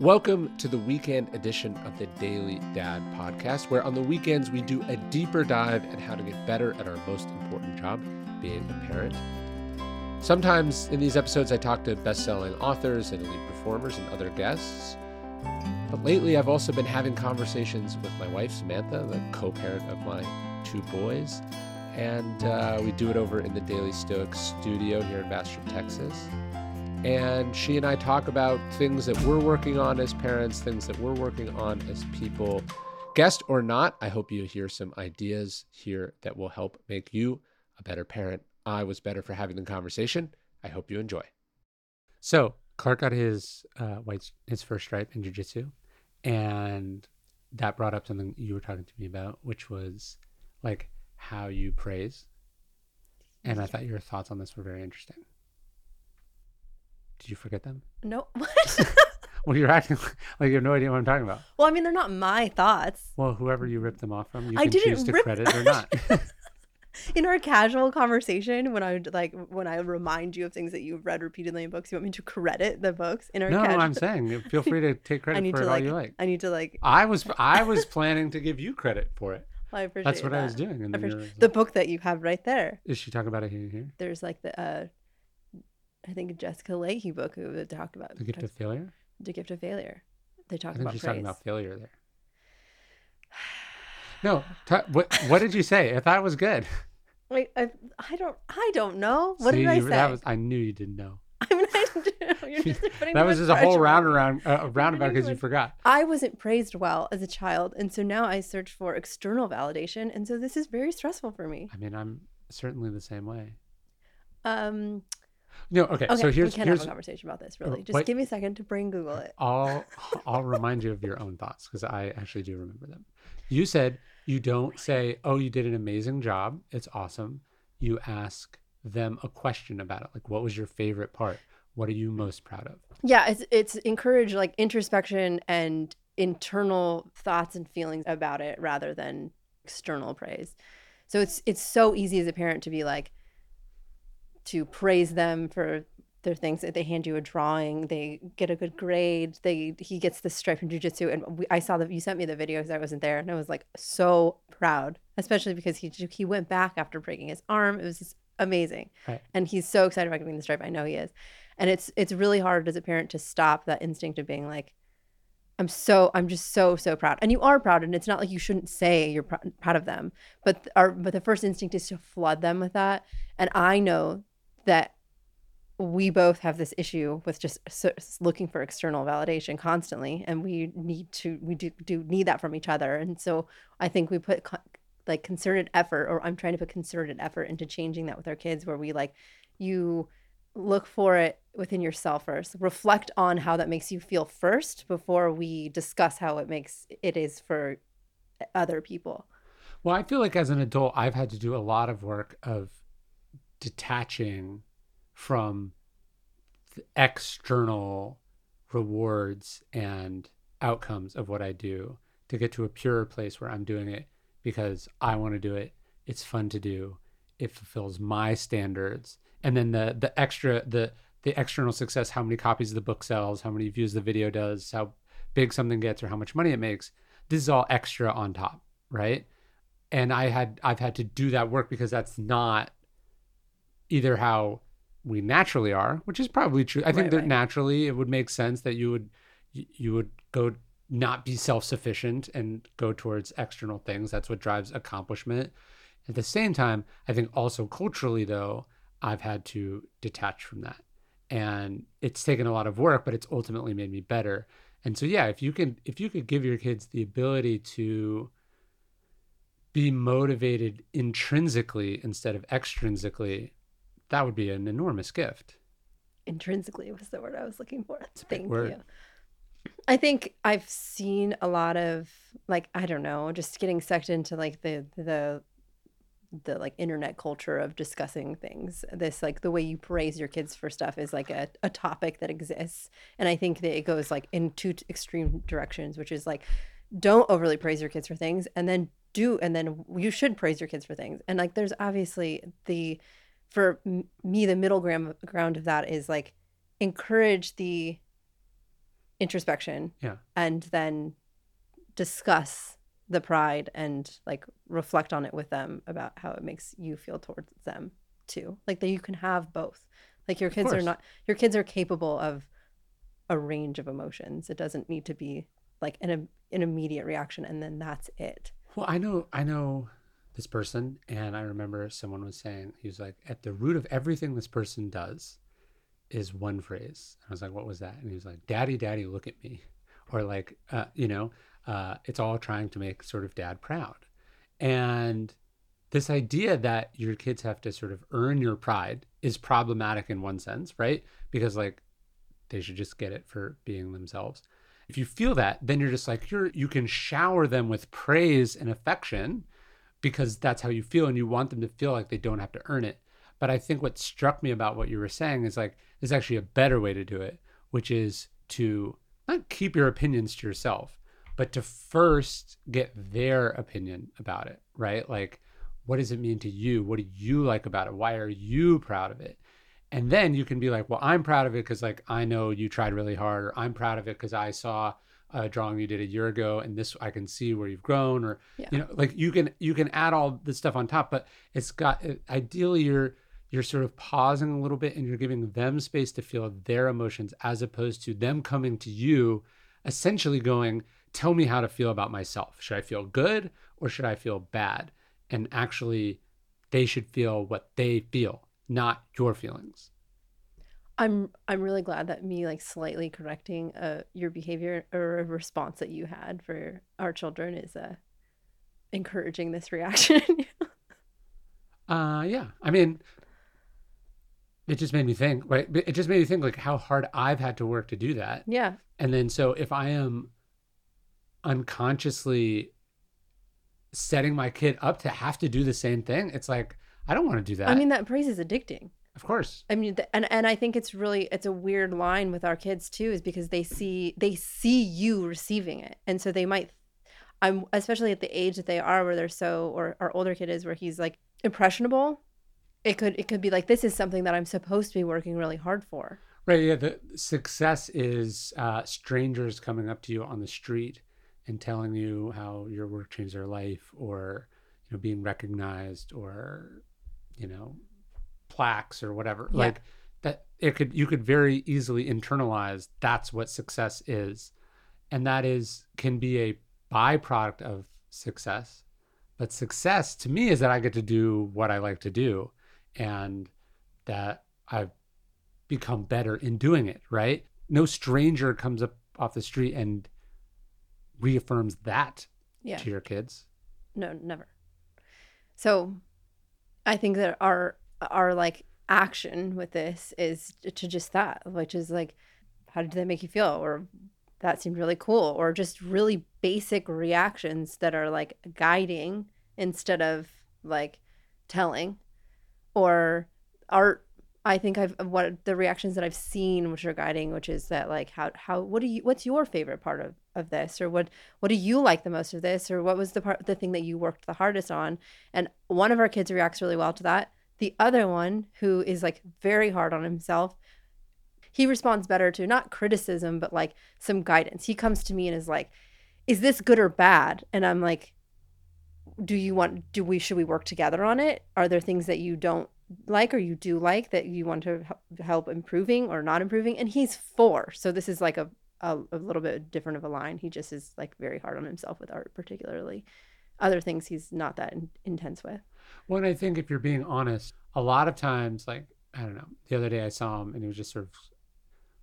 Welcome to the weekend edition of the Daily Dad podcast, where on the weekends we do a deeper dive at how to get better at our most important job, being a parent. Sometimes in these episodes, I talk to best selling authors and elite performers and other guests. But lately, I've also been having conversations with my wife, Samantha, the co parent of my two boys. And uh, we do it over in the Daily Stoic studio here in Bastrop, Texas. And she and I talk about things that we're working on as parents, things that we're working on as people. Guest or not, I hope you hear some ideas here that will help make you a better parent. I was better for having the conversation. I hope you enjoy. So, Clark got his uh, white his first stripe in jiu-jitsu and that brought up something you were talking to me about which was like how you praise and i thought your thoughts on this were very interesting did you forget them No. What? well you're acting like you have no idea what i'm talking about well, I mean, they're not my thoughts. well whoever you ripped them off from you I can didn't choose to rip- credit or not In our casual conversation, when I like when I remind you of things that you've read repeatedly in books, you want me to credit the books in our no casual. i'm saying feel free to take I credit need for to it all you like I need to like. i was i was planning to give you credit for it I appreciate that's what i was that. doing I appreciate- the book that you have right there. is she talking about it here here There's like the uh, I think Jessica Lahey book who would talk about the gift of failure the gift of failure. They talk I think about she's praise. talking about failure there. No, t- what what did you say? I thought it was good. Wait, I, I don't I don't know. What See, did I you- say? That was, I knew you didn't know. I mean, I do. You're just putting that was just a whole round around uh, roundabout because you forgot. I wasn't praised well as a child, and so now I search for external validation, and so this is very stressful for me. I mean, I'm certainly the same way. Um, No, okay. okay, so we here's can't here's have a conversation about this. Really, oh, just what- give me a second to bring Google it. I'll I'll remind you of your own thoughts because I actually do remember them. You said you oh don't say, "Oh, you did an amazing job. It's awesome." You ask them a question about it, like, "What was your favorite part? What are you most proud of?" Yeah, it's it's encourage like introspection and internal thoughts and feelings about it rather than external praise. So it's it's so easy as a parent to be like to praise them for their things they hand you a drawing, they get a good grade, they he gets the stripe in jujitsu, and we, I saw that you sent me the video because I wasn't there, and I was like so proud, especially because he he went back after breaking his arm. It was just amazing, Right. and he's so excited about getting the stripe. I know he is, and it's it's really hard as a parent to stop that instinct of being like, I'm so I'm just so so proud, and you are proud, and it's not like you shouldn't say you're pr- proud of them, but our but the first instinct is to flood them with that, and I know that we both have this issue with just looking for external validation constantly and we need to we do, do need that from each other. And so i think we put co- like concerted effort or i'm trying to put concerted effort into changing that with our kids where we like you look for it within yourself first. Reflect on how that makes you feel first before we discuss how it makes it is for other people. Well, I feel like as an adult, I've had to do a lot of work of detaching from the external rewards and outcomes of what I do to get to a purer place where I'm doing it because I want to do it. It's fun to do. It fulfills my standards. And then the the extra the the external success, how many copies the book sells, how many views the video does, how big something gets or how much money it makes. This is all extra on top, right? and i had i've had to do that work because that's not either how we naturally are which is probably true. I think Right, that right. naturally it would make sense that you would you would go not be self-sufficient and go towards external things. That's what drives accomplishment. At the same time i think also culturally though i've had to detach from that. And it's taken a lot of work but it's ultimately made me better. And so yeah if you can if you could give your kids the ability to be motivated intrinsically instead of extrinsically, that would be an enormous gift. intrinsically was the word I was looking for. Thank word. you. I think I've seen a lot of like I don't know, just getting sucked into like the the the like internet culture of discussing things. This like the way you praise your kids for stuff is like a, a topic that exists. And I think that it goes like in two extreme directions, which is like don't overly praise your kids for things and then do and then you should praise your kids for things. And like there's obviously the for me the middle gram- ground of that is like encourage the introspection Yeah. and then discuss the pride and like reflect on it with them about how it makes you feel towards them too. Like that you can have both. Like your kids are not your kids are capable of a range of emotions. It doesn't need to be like an, an immediate reaction and then that's it. Well, I know, I know this person, and I remember someone was saying he was like, at the root of everything this person does is one phrase. And I was like, what was that? And he was like, "Daddy, Daddy, look at me," or like, uh, you know, uh, it's all trying to make sort of dad proud, and this idea that your kids have to sort of earn your pride is problematic in one sense, right? Because like they should just get it for being themselves. If you feel that, then you're just like you're you can shower them with praise and affection because that's how you feel and you want them to feel like they don't have to earn it. But I think what struck me about what you were saying is like there's actually a better way to do it, which is to not keep your opinions to yourself, but to first get their opinion about it, right? Like what does it mean to you? What do you like about it? Why are you proud of it? And then you can be like, well, I'm proud of it because like I know you tried really hard, or I'm proud of it because I saw a drawing you did a year ago, and this I can see where you've grown, or Yeah. you know, like you can you can add all this stuff on top, but it's got ideally you're you're sort of pausing a little bit and you're giving them space to feel their emotions as opposed to them coming to you essentially going tell me how to feel about myself. Should i feel good or should i feel bad? And actually they should feel what they feel not your feelings i'm i'm really glad that me like slightly correcting uh your behavior or a response that you had for our children is uh encouraging this reaction. Uh yeah. I mean it just made me think right it just made me think like how hard i've had to work to do that. Yeah. And then so if I am unconsciously setting my kid up to have to do the same thing, it's like I don't want to do that. i mean that praise is addicting of course. I mean, and and I think it's really it's a weird line with our kids too, is because they see they see you receiving it, and so they might. I'm especially at the age that they are, where they're so, or our older kid is, where he's like impressionable. It could it could be like this is something that I'm supposed to be working really hard for. Right. Yeah. The success is uh, strangers coming up to you on the street and telling you how your work changed their life, or you know being recognized, or you know plaques or whatever. Yeah. Like that. It could you could very easily internalize that's what success is, and that is can be a byproduct of success. But success to me is that I get to do what I like to do, and that I've become better in doing it, right? No stranger comes up off the street and reaffirms that Yeah. to your kids. No, never. So, I think that our our like action with this is to just that, which is like, how did that make you feel, or that seemed really cool, or just really basic reactions that are like guiding instead of like telling, or art. I think I've what the reactions that I've seen, which are guiding, which is that like how how what do you what's your favorite part of of this, or what what do you like the most of this, or what was the part the thing that you worked the hardest on, and one of our kids reacts really well to that. The other one, who is like very hard on himself, he responds better to not criticism, but like some guidance. He comes to me and is like, Is this good or bad? And I'm like, Do you want, do we, should we work together on it? Are there things that you don't like or you do like that you want to help improving or not improving? And he's four. So this is like a, a, a little bit different of a line. He just is like very hard on himself with art, particularly. Other things he's not that in, intense with. Well, and I think if you're being honest, a lot of times, like, I don't know, the other day I saw him and he was just sort of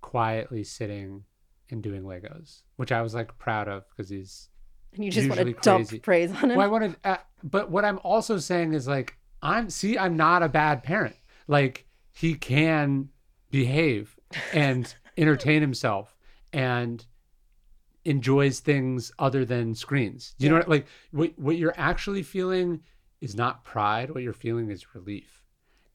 quietly sitting and doing Legos, which I was like proud of because he's And you just want to dump crazy. praise on him. Well, I wanted, uh, but what I'm also saying is like, I'm see, I'm not a bad parent. Like he can behave and entertain himself and enjoys things other than screens. You know, Yeah. what, like what what you're actually feeling is not pride. What you're feeling is relief,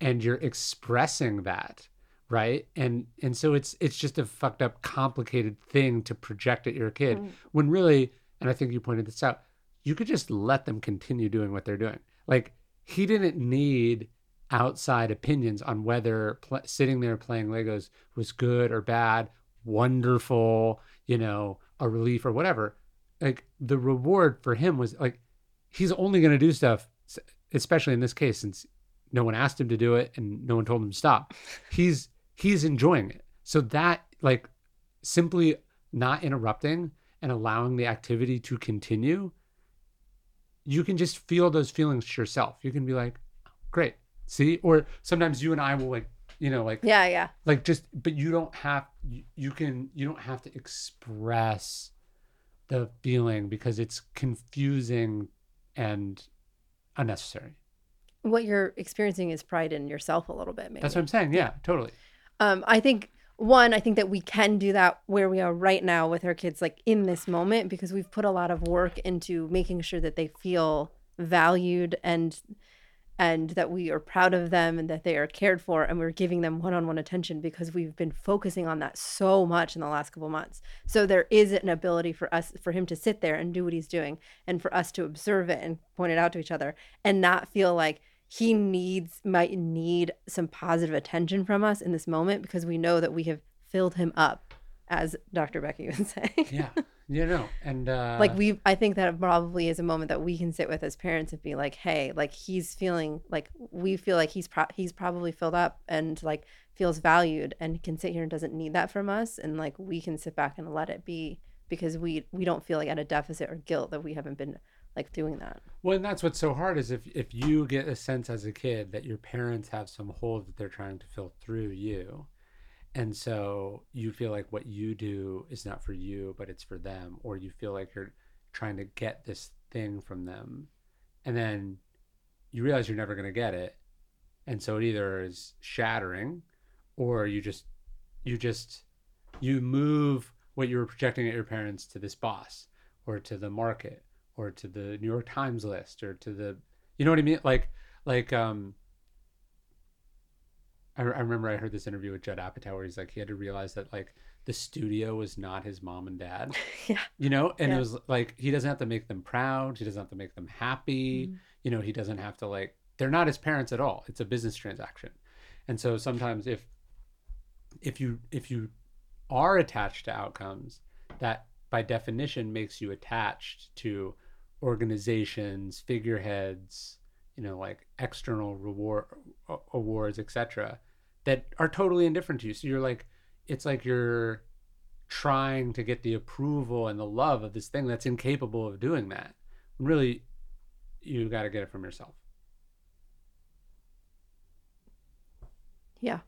and you're expressing that, right? And and so it's it's just a fucked up, complicated thing to project at your kid Mm. when really, and I think you pointed this out, you could just let them continue doing what they're doing. Like he didn't need outside opinions on whether pl- sitting there playing Legos was good or bad, wonderful, you know, a relief or whatever, like the reward for him was like he's only going to do stuff especially in this case since no one asked him to do it and no one told him to stop. He's he's enjoying it. So that like simply not interrupting and allowing the activity to continue, you can just feel those feelings yourself. You can be like, oh, great. See? Or sometimes you and I will like, you know, like Yeah, yeah. like just but you don't have you, you can you don't have to express the feeling because it's confusing and unnecessary. What you're experiencing is pride in yourself a little bit, maybe. That's what I'm saying. Yeah, totally. Um, I think one, I think that we can do that where we are right now with our kids, like in this moment, because we've put a lot of work into making sure that they feel valued and and that we are proud of them and that they are cared for and we're giving them one-on-one attention because we've been focusing on that so much in the last couple months so there is an ability for us for him to sit there and do what he's doing and for us to observe it and point it out to each other and not feel like he needs might need some positive attention from us in this moment because we know that we have filled him up as dr becky would say Yeah. You know, and uh like we i think that probably is a moment that we can sit with as parents and be like hey like he's feeling like we feel like he's pro- he's probably filled up and like feels valued and can sit here and doesn't need that from us and like we can sit back and let it be because we we don't feel like at a deficit or guilt that we haven't been like doing that. Well, and that's what's so hard is if if you get a sense as a kid that your parents have some hole that they're trying to fill through you, and so you feel like what you do is not for you, but it's for them, or you feel like you're trying to get this thing from them, and then you realize you're never going to get it, and so it either is shattering, or you just you just you move what you were projecting at your parents to this boss or to the market or to the New York Times list or to the you know what I mean? Like like um I, I remember I heard this interview with Judd Apatow where he's like he had to realize that like the studio was not his mom and dad yeah. you know? And Yeah. it was like he doesn't have to make them proud. He doesn't have to make them happy. Mhm. you know he doesn't have to like they're not his parents at all. It's a business transaction. And so sometimes if if you if you are attached to outcomes that by definition makes you attached to organizations figureheads you know like external reward awards etc that are totally indifferent to you so you're like it's like you're trying to get the approval and the love of this thing that's incapable of doing that really you got to get it from yourself Yeah.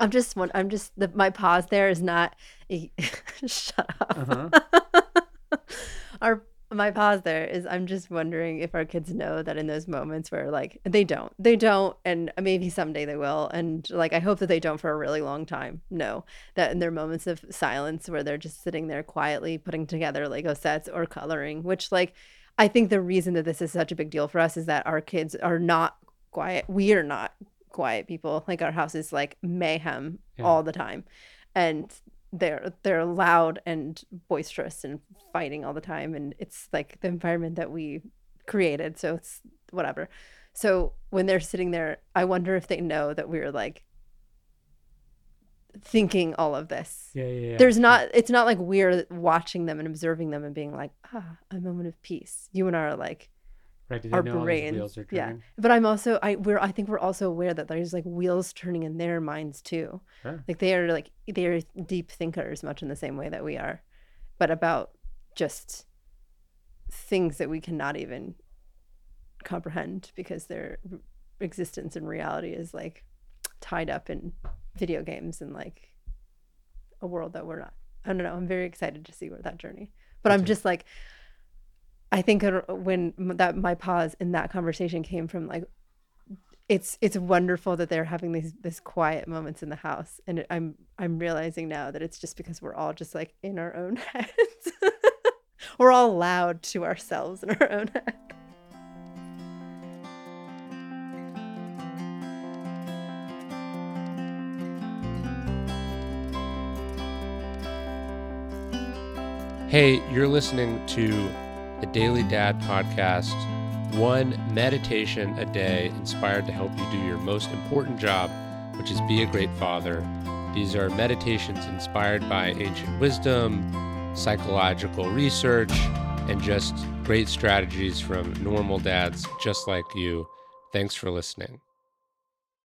I'm just one. I'm just the, my pause there is not. shut up. Uh-huh. our my pause there is. I'm just wondering if our kids know that in those moments where like they don't, they don't, and maybe someday they will, and like I hope that they don't for a really long time. No, that in their moments of silence where they're just sitting there quietly putting together Lego sets or coloring, which like I think the reason that this is such a big deal for us is that our kids are not quiet. We are not quiet people. Like our house is like mayhem Yeah. all the time. And they're they're loud and boisterous and fighting all the time. And it's like the environment that we created. So it's whatever. So when they're sitting there i wonder if they know that we're like thinking all of this. Yeah yeah, yeah. there's not it's not like we're watching them and observing them and being like ah a moment of peace. You and I are like right did our they know all these brains. wheels are yeah. but i'm also i we're i think we're also aware that there's like wheels turning in their minds too. Sure. like they are like they're deep thinkers much in the same way that we are but about just things that we cannot even comprehend because their existence and reality is like tied up in video games and like a world that we're not. I don't know. I'm very excited to see where that journey. But i'm just like i think when that my pause in that conversation came from like it's it's wonderful that they're having these this quiet moments in the house. And i'm i'm realizing now that it's just because we're all just like in our own heads. We're all loud to ourselves in our own head Hey, you're listening to the Daily Dad Podcast, one meditation a day inspired to help you do your most important job, which is be a great father. These are meditations inspired by ancient wisdom, psychological research, and just great strategies from normal dads just like you. Thanks for listening.